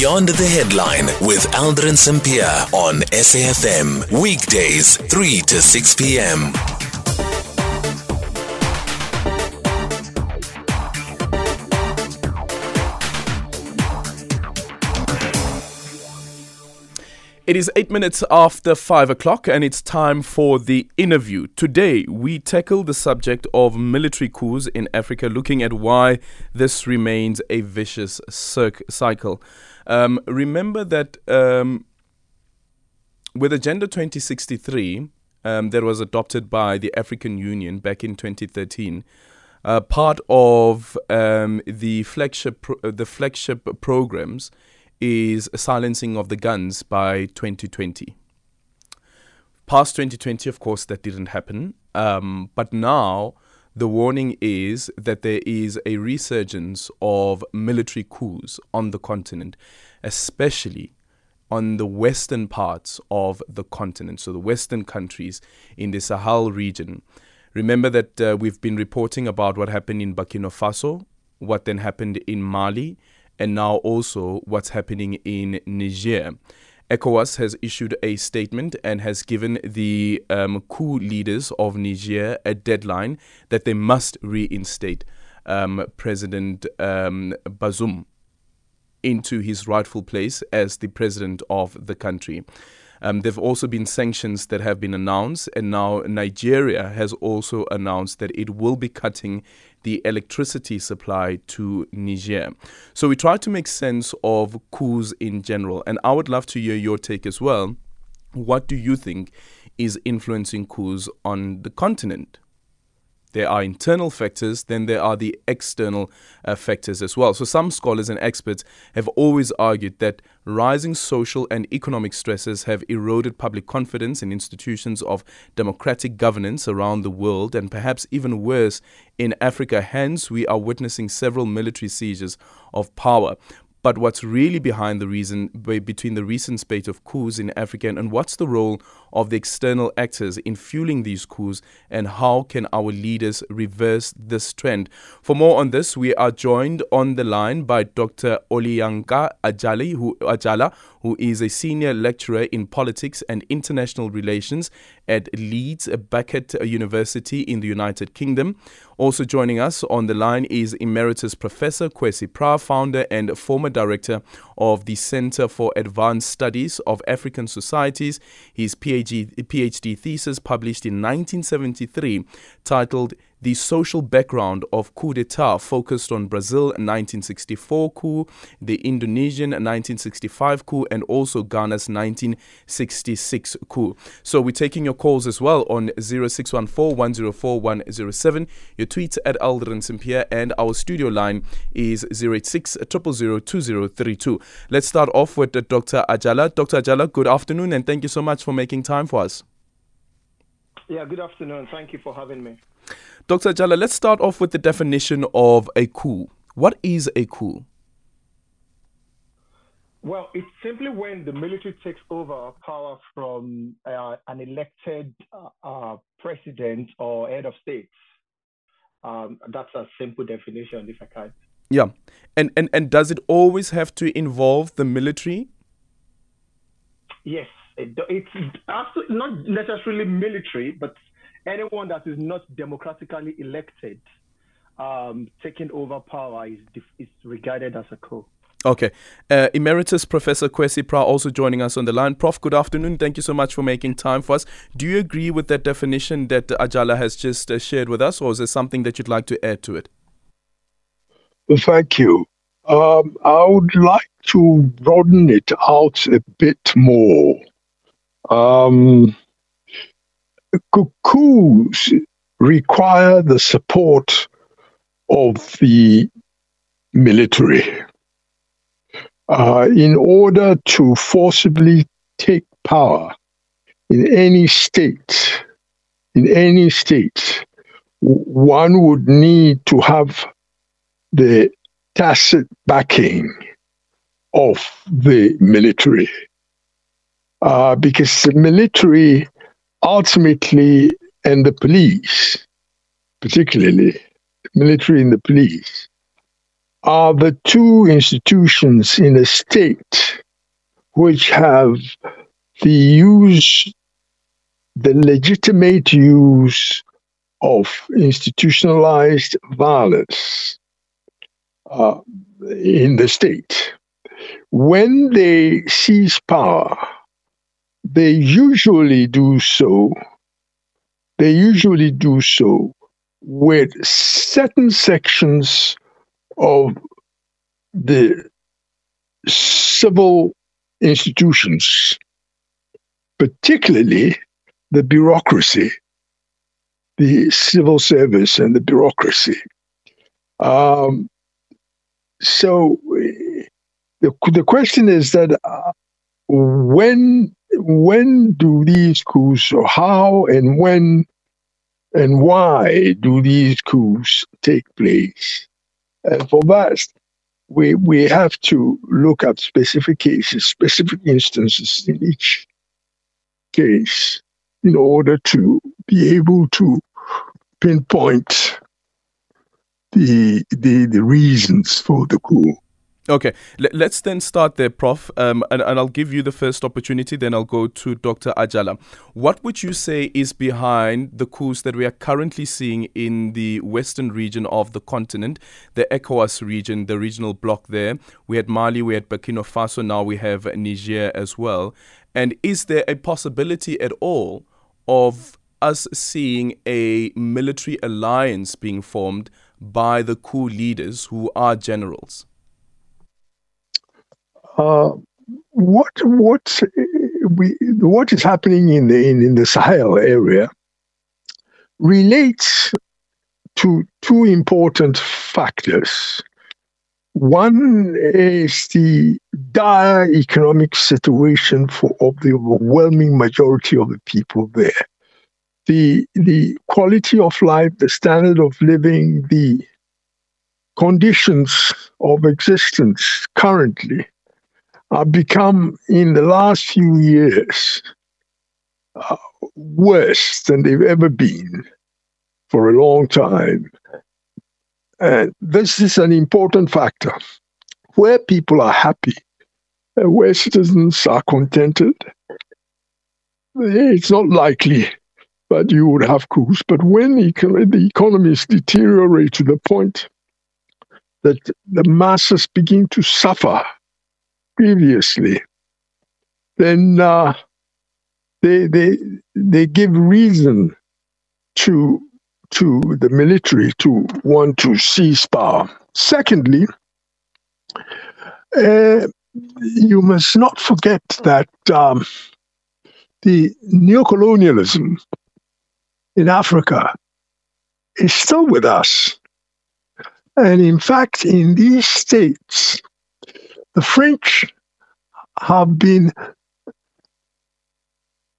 Beyond the Headline with Aldrin Sampear on SAFM. Weekdays, 3 to 6 p.m. It is eight minutes after five o'clock, and it's time for the interview. Today, we tackle the subject of military coups in Africa, looking at why this remains a vicious cycle. Um, remember that um, with Agenda 2063, um, that was adopted by the African Union back in 2013. Uh, part of um, the flagship pro- the flagship programs is silencing of the guns by 2020. Past 2020, of course, that didn't happen. Um, but now the warning is that there is a resurgence of military coups on the continent, especially on the western parts of the continent, so the western countries in the Sahel region. Remember that uh, we've been reporting about what happened in Burkina Faso, what then happened in Mali, and now also what's happening in Niger. ECOWAS has issued a statement and has given the um, coup leaders of Niger a deadline that they must reinstate um, President um, Bazoum into his rightful place as the president of the country. Um, there have also been sanctions that have been announced, and now Nigeria has also announced that it will be cutting the electricity supply to Niger. So we try to make sense of coups in general, and I would love to hear your take as well. What do you think is influencing coups on the continent? There are internal factors, then there are the external uh, factors as well. So, some scholars and experts have always argued that rising social and economic stresses have eroded public confidence in institutions of democratic governance around the world, and perhaps even worse, in Africa. Hence, we are witnessing several military seizures of power but what's really behind the reason between the recent spate of coups in Africa and what's the role of the external actors in fueling these coups and how can our leaders reverse this trend? For more on this, we are joined on the line by Dr. Oliyanka Ajali, who, Ajala, who is a senior lecturer in politics and international relations at Leeds Beckett University in the United Kingdom. Also joining us on the line is Emeritus Professor Kwesi Prah, founder and former director of the Center for Advanced Studies of African Societies. His PhD, PhD thesis published in 1973 titled the social background of coup d'etat focused on Brazil 1964 coup, the Indonesian 1965 coup, and also Ghana's 1966 coup. So we're taking your calls as well on 0614 104 107, your tweets at Aldrin Sampear, and our studio line is 086 2032. Let's start off with Dr. Ajala. Dr. Ajala, good afternoon, and thank you so much for making time for us. Yeah, good afternoon. Thank you for having me. Dr. Jala, let's start off with the definition of a coup. What is a coup? Well, it's simply when the military takes over power from uh, an elected uh, uh, president or head of state. Um, that's a simple definition, if I can. Yeah, and and and does it always have to involve the military? Yes, it, it's not necessarily military, but anyone that is not democratically elected um, taking over power is, is regarded as a coup. Okay. Uh, Emeritus Professor Kwesi Prah also joining us on the line. Prof, good afternoon. Thank you so much for making time for us. Do you agree with that definition that Ajala has just uh, shared with us, or is there something that you'd like to add to it? Thank you. Um, I would like to broaden it out a bit more. Um, coups require the support of the military uh, in order to forcibly take power in any state. In any state, one would need to have the tacit backing of the military. Uh, because the military ultimately, and the police, particularly, military and the police, are the two institutions in a state which have the use, the legitimate use of institutionalized violence uh, in the state. When they seize power, they usually do so. They usually do so with certain sections of the civil institutions, particularly the bureaucracy, the civil service, and the bureaucracy. Um, so the, the question is that uh, when when do these coups, or how and when and why do these coups take place? And for that, we, we have to look at specific cases, specific instances in each case in order to be able to pinpoint the, the, the reasons for the coup. Okay, let's then start there, Prof. Um, and, and, I'll give you the first opportunity, then I'll go to Dr. Ajala. What would you say is behind the coups that we are currently seeing in the western region of the continent, the ECOWAS region, the regional bloc there? We had Mali, we had Burkina Faso, now we have Niger as well. And is there a possibility at all of us seeing a military alliance being formed by the coup leaders who are generals? Uh, what what we what is happening in the in, in the Sahel area relates to two important factors. One is the dire economic situation for of the overwhelming majority of the people there. The the quality of life, the standard of living, the conditions of existence currently have become, in the last few years, uh, worse than they've ever been for a long time. And this is an important factor. Where people are happy, uh, where citizens are contented, it's not likely that you would have coups. But when the economies deteriorate to the point that the masses begin to suffer previously, then uh, they they they give reason to to the military to want to seize power. Secondly, uh, you must not forget that um, the neocolonialism in Africa is still with us. And in fact, in these states, the French have been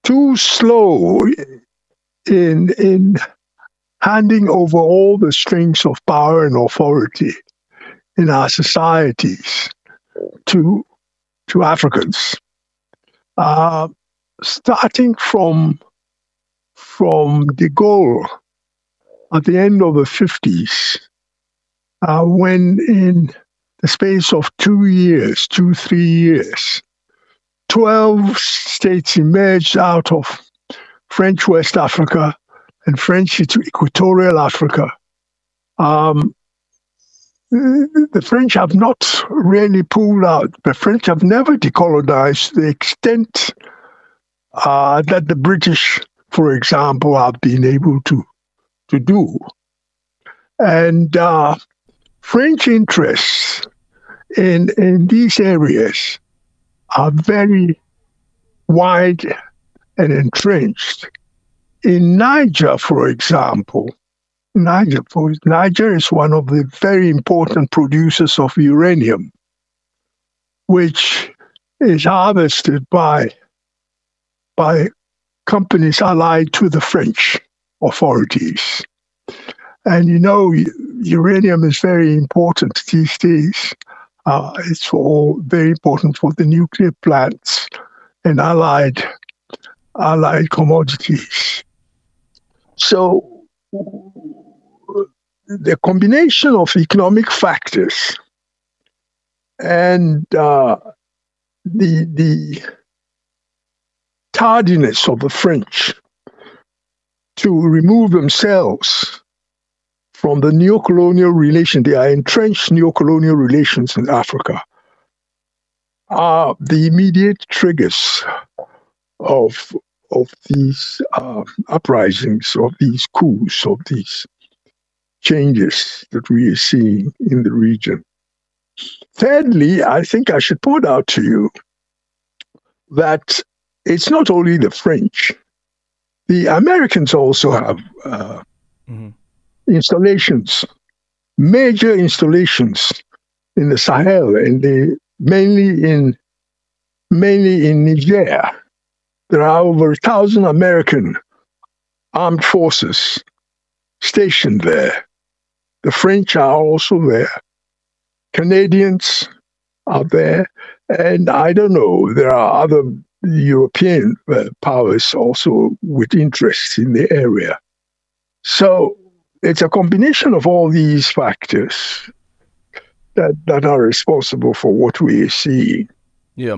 too slow in in handing over all the strings of power and authority in our societies to to Africans, uh, starting from from De Gaulle at the end of the fifties, uh, when in the space of two years, two, three years, 12 states emerged out of French West Africa and French Equatorial Africa. Um, the French have not really pulled out. The French have never decolonized the extent uh, that the British, for example, have been able to to do. And uh, French interests in, in these areas are very wide and entrenched. In Niger, for example, Niger, for, Niger is one of the very important producers of uranium, which is harvested by, by companies allied to the French authorities. And you know, uranium is very important these days. Uh, it's all very important for the nuclear plants and allied allied commodities. So the combination of economic factors and uh, the the tardiness of the French to remove themselves from the neo-colonial relation, are entrenched neo-colonial relations in Africa, are the immediate triggers of of these uh, uprisings, of these coups, of these changes that we are seeing in the region. Thirdly, I think I should point out to you that it's not only the French, the Americans also have uh, mm-hmm. Installations, major installations in the Sahel, and they mainly in mainly in Niger. There are over a thousand American armed forces stationed there. The French are also there. Canadians are there. And I don't know, there are other European uh, powers also with interests in the area. So it's a combination of all these factors that, that are responsible for what we seeing. Yeah.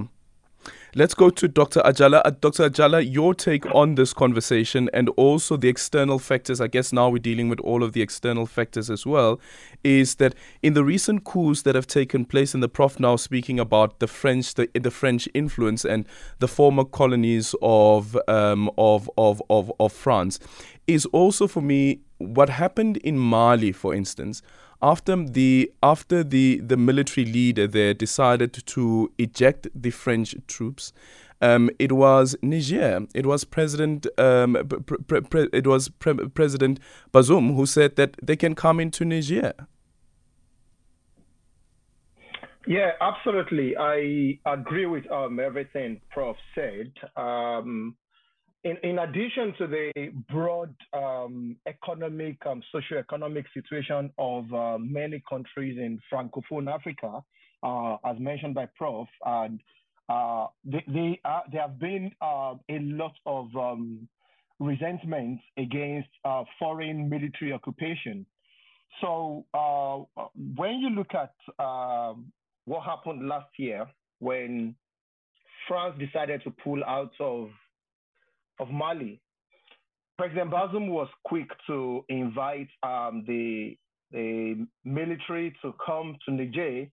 Let's go to Dr. Ajala. Uh, Dr. Ajala, your take on this conversation and also the external factors. I guess now we're dealing with all of the external factors as well. Is that in the recent coups that have taken place, and the prof now speaking about the French, the, the French influence and the former colonies of um, of, of of of France, is also for me what happened in Mali, for instance after the after the the military leader there decided to eject the French troops, um, it was Niger. It was President. Um, pre- pre- it was pre- President Bazoum who said that they can come into Niger. Yeah, absolutely. I agree with um, everything Prof said. Um, in, in addition to the broad um, economic, um, socio-economic situation of uh, many countries in Francophone Africa, uh, as mentioned by Prof, and uh, they, they, there have been uh, a lot of um, resentment against uh, foreign military occupation. So uh, when you look at um, what happened last year when France decided to pull out of of Mali, President Bazoum was quick to invite um, the, the military to come to Niger.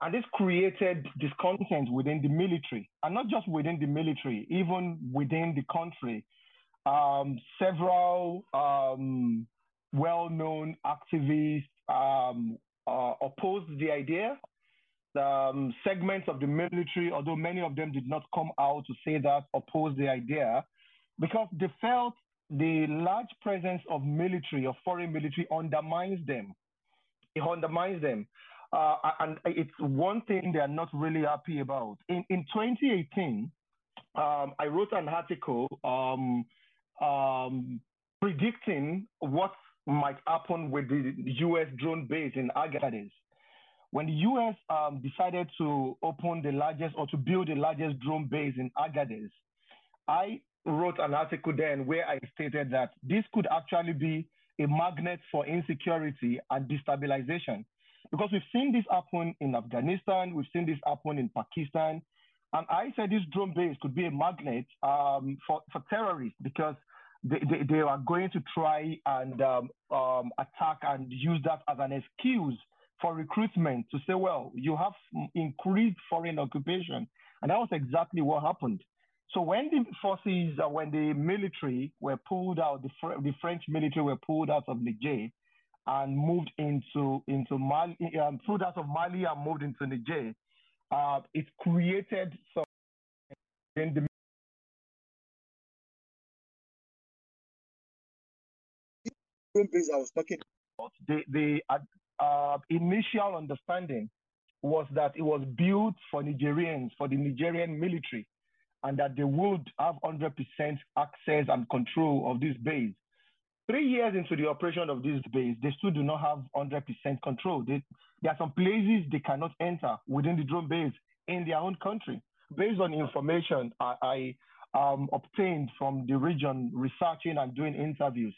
And this created discontent within the military, and not just within the military, even within the country. Um, several um, well known activists um, uh, opposed the idea. Um, segments of the military, although many of them did not come out to say that, opposed the idea because they felt the large presence of military or foreign military undermines them. It undermines them. Uh, and it's one thing they are not really happy about. In, in 2018, um, I wrote an article um, um, predicting what might happen with the US drone base in Agadez. When the US um, decided to open the largest or to build the largest drone base in Agadez, I wrote an article then where I stated that this could actually be a magnet for insecurity and destabilization. Because we've seen this happen in Afghanistan, we've seen this happen in Pakistan. And I said this drone base could be a magnet um, for, for terrorists because they, they, they, are going to try and um, um, attack and use that as an excuse for recruitment to say, well, you have increased foreign occupation. And that was exactly what happened. So when the forces, uh, when the military were pulled out, the, Fr- the, French military were pulled out of Niger and moved into into Mali, um, pulled out of Mali and moved into Niger, uh, it created some in the I was talking about, the, the uh, uh, initial understanding was that it was built for Nigerians, for the Nigerian military and that they would have 100% access and control of this base. Three years into the operation of this base, they still do not have 100% control. They, there are some places they cannot enter within the drone base in their own country. Based on information I, I um, obtained from the region, researching and doing interviews.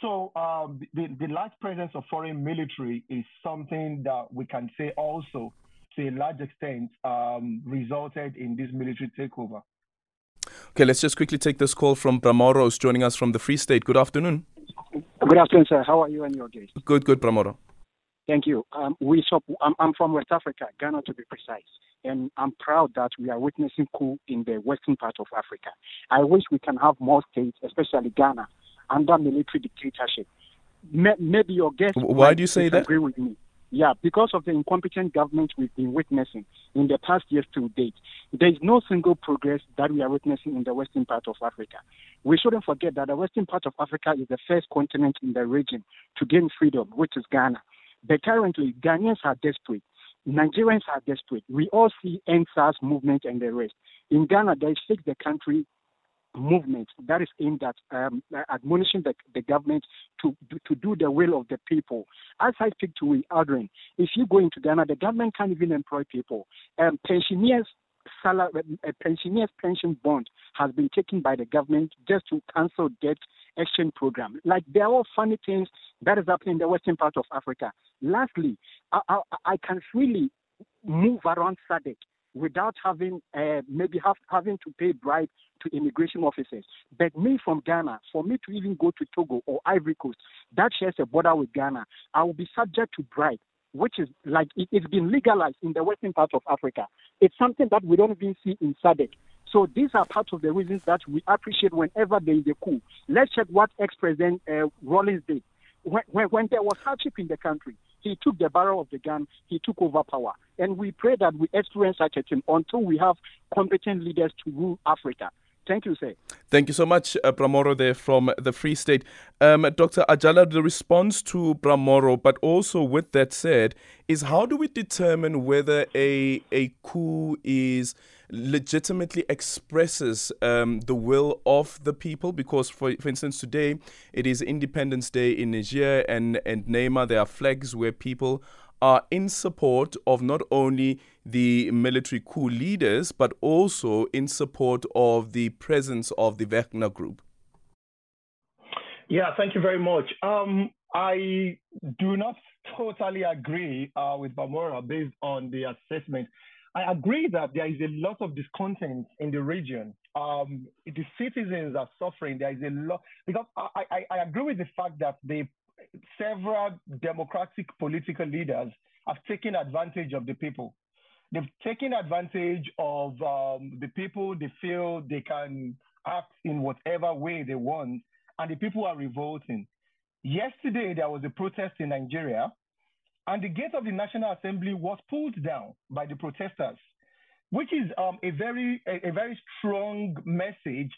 So um, the, the large presence of foreign military is something that we can say also to a large extent, um, resulted in this military takeover. Okay, let's just quickly take this call from Bramoro, who's joining us from the Free State. Good afternoon. Good afternoon, sir. How are you and your guests? Good, good, Bramoro. Thank you. Um, we I'm, I'm, from West Africa, Ghana to be precise, and I'm proud that we are witnessing coup in the western part of Africa. I wish we can have more states, especially Ghana, under military dictatorship. maybe your guest. Why do you say that? Agree with me. Yeah, because of the incompetent government we've been witnessing in the past years to date, there is no single progress that we are witnessing in the western part of Africa. We shouldn't forget that the western part of Africa is the first continent in the region to gain freedom, which is Ghana. But currently, Ghanaians are desperate. Nigerians are desperate. We all see EndSARS movement and the rest. In Ghana, they Fix the Country movement that is aimed at um, admonishing the, the government to, to do the will of the people. As I speak to Adrian, if you go into Ghana, the government can't even employ people. Um, pensioners salary, a pensioners pension bond has been taken by the government just to cancel debt exchange program. Like there are all funny things that is happening in the western part of Africa. Lastly, I, I, I can really move around SADC without having uh, maybe have, having to pay bribe to immigration officers. But me from Ghana, for me to even go to Togo or Ivory Coast that shares a border with Ghana, I will be subject to bribe which is like it, has been legalized in the western part of Africa. It's something that we don't even see in SADC. So these are part of the reasons that we appreciate whenever there is a coup. Let's check what ex-president uh, Rawlings did. When, when, when, there was hardship in the country, he took the barrel of the gun, he took over power. And we pray that we experience such a thing until we have competent leaders to rule Africa. Thank you, sir. Thank you so much, uh, Bramoro, there from the Free State. Um, Dr. Ajala, the response to Bramoro, but also with that said, is how do we determine whether a, a coup is legitimately expresses um, the will of the people? Because, for, for instance, today it is Independence Day in Niger and, and Niamey. There are flags where people are in support of not only the military coup leaders, but also in support of the presence of the Wagner group? Yeah, thank you very much. Um, I do not totally agree uh, with Bamora based on the assessment. I agree that there is a lot of discontent in the region. Um, the citizens are suffering. There is a lot because I, I, I agree with the fact that the several democratic political leaders have taken advantage of the people. They've taken advantage of um, the people they feel they can act in whatever way they want, and the people are revolting. Yesterday, there was a protest in Nigeria, and the gate of the National Assembly was pulled down by the protesters, which is um, a very a, a, very strong message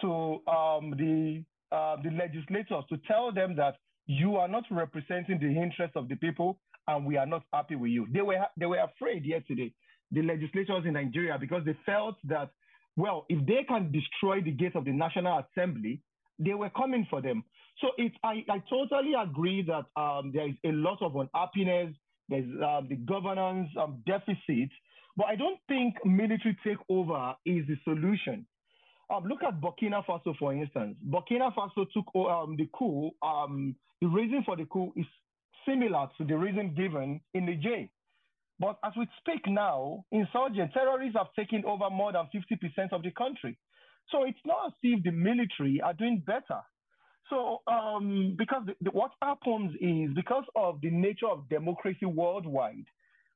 to um, the uh, the legislators to tell them that you are not representing the interests of the people and we are not happy with you. They were they were afraid yesterday, the legislators in Nigeria, because they felt that, well, if they can destroy the gates of the National Assembly, they were coming for them. So it, I, I totally agree that um, there is a lot of unhappiness. There's um, the governance um, deficit, but I don't think military takeover is the solution. Um, look at Burkina Faso, for instance. Burkina Faso took um, the coup. Um, the reason for the coup is similar to the reason given in the J. But as we speak now, insurgent terrorists have taken over more than 50% of the country. So it's not as if the military are doing better. So um, because the, the, what happens is because of the nature of democracy worldwide,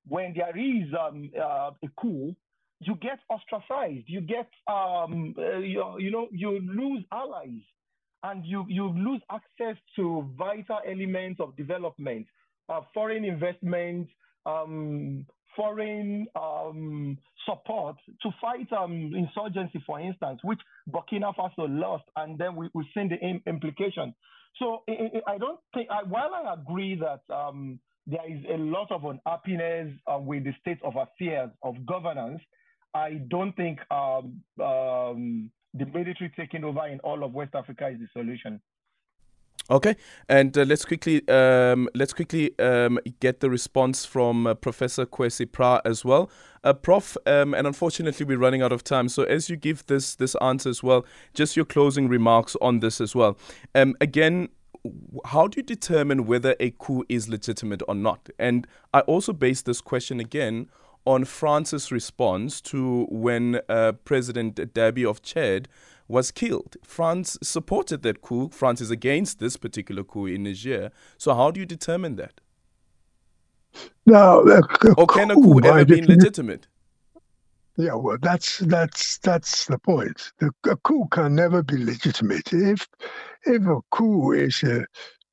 when there is um, uh, a coup, you get ostracized, you get, um, uh, you, know, you lose allies and you, you lose access to vital elements of development, uh, foreign investment, um, foreign um, support to fight um, insurgency, for instance, which Burkina Faso lost, and then we, we've seen the implication. So it, it, I don't think, I, while I agree that um, there is a lot of unhappiness uh, with the state of affairs of governance, I don't think um, um, the military taking over in all of West Africa is the solution. Okay, and uh, let's quickly um, let's quickly um, get the response from uh, Professor Kwesi Prah as well, uh, Prof. Um, and unfortunately, we're running out of time. So as you give this this answer as well, just your closing remarks on this as well. Um, again, how do you determine whether a coup is legitimate or not? And I also base this question again on France's response to when uh, President Déby of Chad was killed. France supported that coup. France is against this particular coup in Niger. So, how do you determine that? Now, or can a coup ever be legitimate? Yeah, well, that's that's that's the point. The, a coup can never be legitimate if if a coup is a,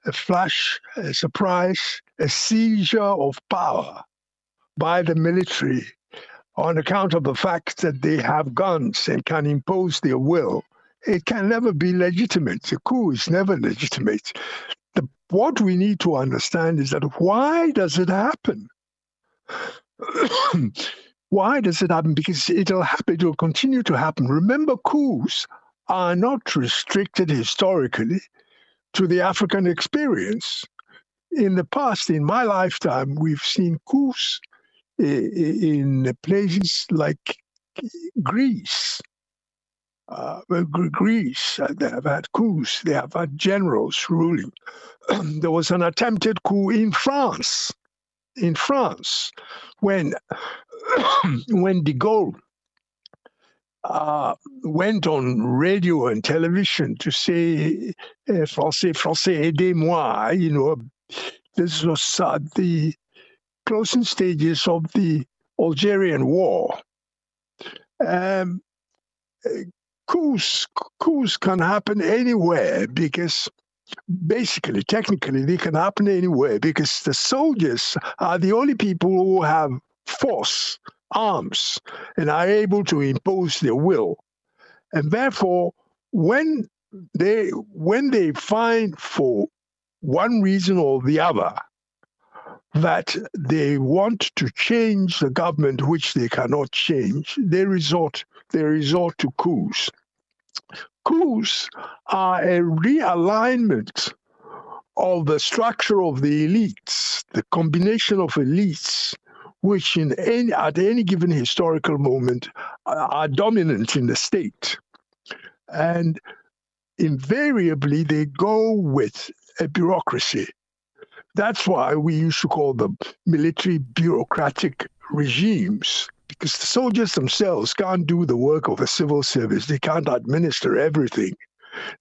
a flash, a surprise, a seizure of power by the military on account of the fact that they have guns and can impose their will, it can never be legitimate. A coup is never legitimate. The, what we need to understand is that why does it happen? why does it happen? Because it'll happen, it'll continue to happen. Remember, coups are not restricted historically to the African experience. In the past, in my lifetime, we've seen coups in places like Greece. Uh, Greece, uh, they have had coups, they have had generals ruling. there was an attempted coup in France, in France, when when de Gaulle uh, went on radio and television to say, eh, Français, Français, aidez-moi, you know, this was uh, the closing stages of the Algerian War. Um, coups, coups can happen anywhere because basically, technically, they can happen anywhere because the soldiers are the only people who have force, arms, and are able to impose their will. And therefore, when they when they find for one reason or the other that they want to change the government which they cannot change, they resort they resort to coups. Coups are a realignment of the structure of the elites, the combination of elites, which in any at any given historical moment are dominant in the state. And invariably they go with a bureaucracy that's why we used to call them military bureaucratic regimes, because the soldiers themselves can't do the work of a civil service. They can't administer everything.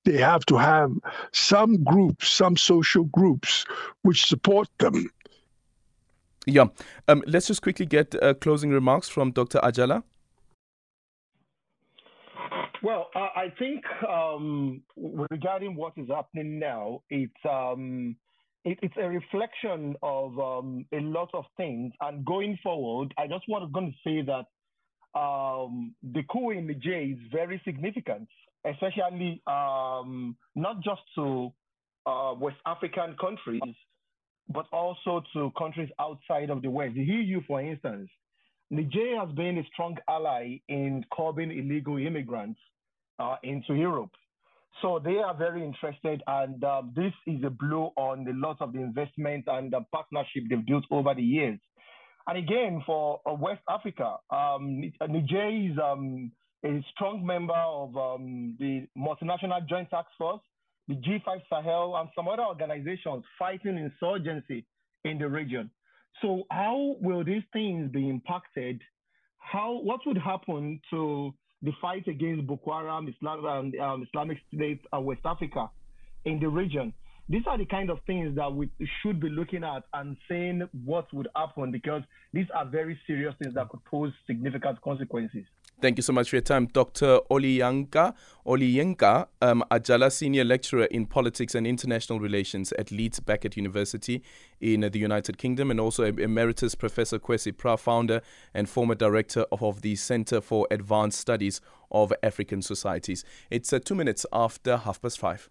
They have to have some groups, some social groups, which support them. Yeah. Um, let's just quickly get uh, closing remarks from Dr. Ajala. Well, uh, I think um, regarding what is happening now, it's um, it, it's a reflection of um, a lot of things. And going forward, I just want to, say that um, the coup in Niger is very significant, especially um, not just to uh, West African countries, but also to countries outside of the West. The EU, for instance, Niger has been a strong ally in curbing illegal immigrants uh, into Europe. So they are very interested, and um, this is a blow on the lot of the investment and the partnership they've built over the years. And again, for uh, West Africa, um, Niger is um, a strong member of um, the multinational joint task force, the G5 Sahel, and some other organizations fighting insurgency in the region. So, how will these things be impacted? How what would happen to the fight against Boko Haram, Islam, um, Islamic State, and West Africa in the region. These are the kind of things that we should be looking at and saying what would happen because these are very serious things that could pose significant consequences. Thank you so much for your time, Dr. Oliyanka Oliyenka, um, Ajala Senior Lecturer in Politics and International Relations at Leeds Beckett University in uh, the United Kingdom, and also Emeritus Professor Kwesi Prah, founder and former director of, of the Center for Advanced Studies of African Societies. It's uh, two minutes after half past five.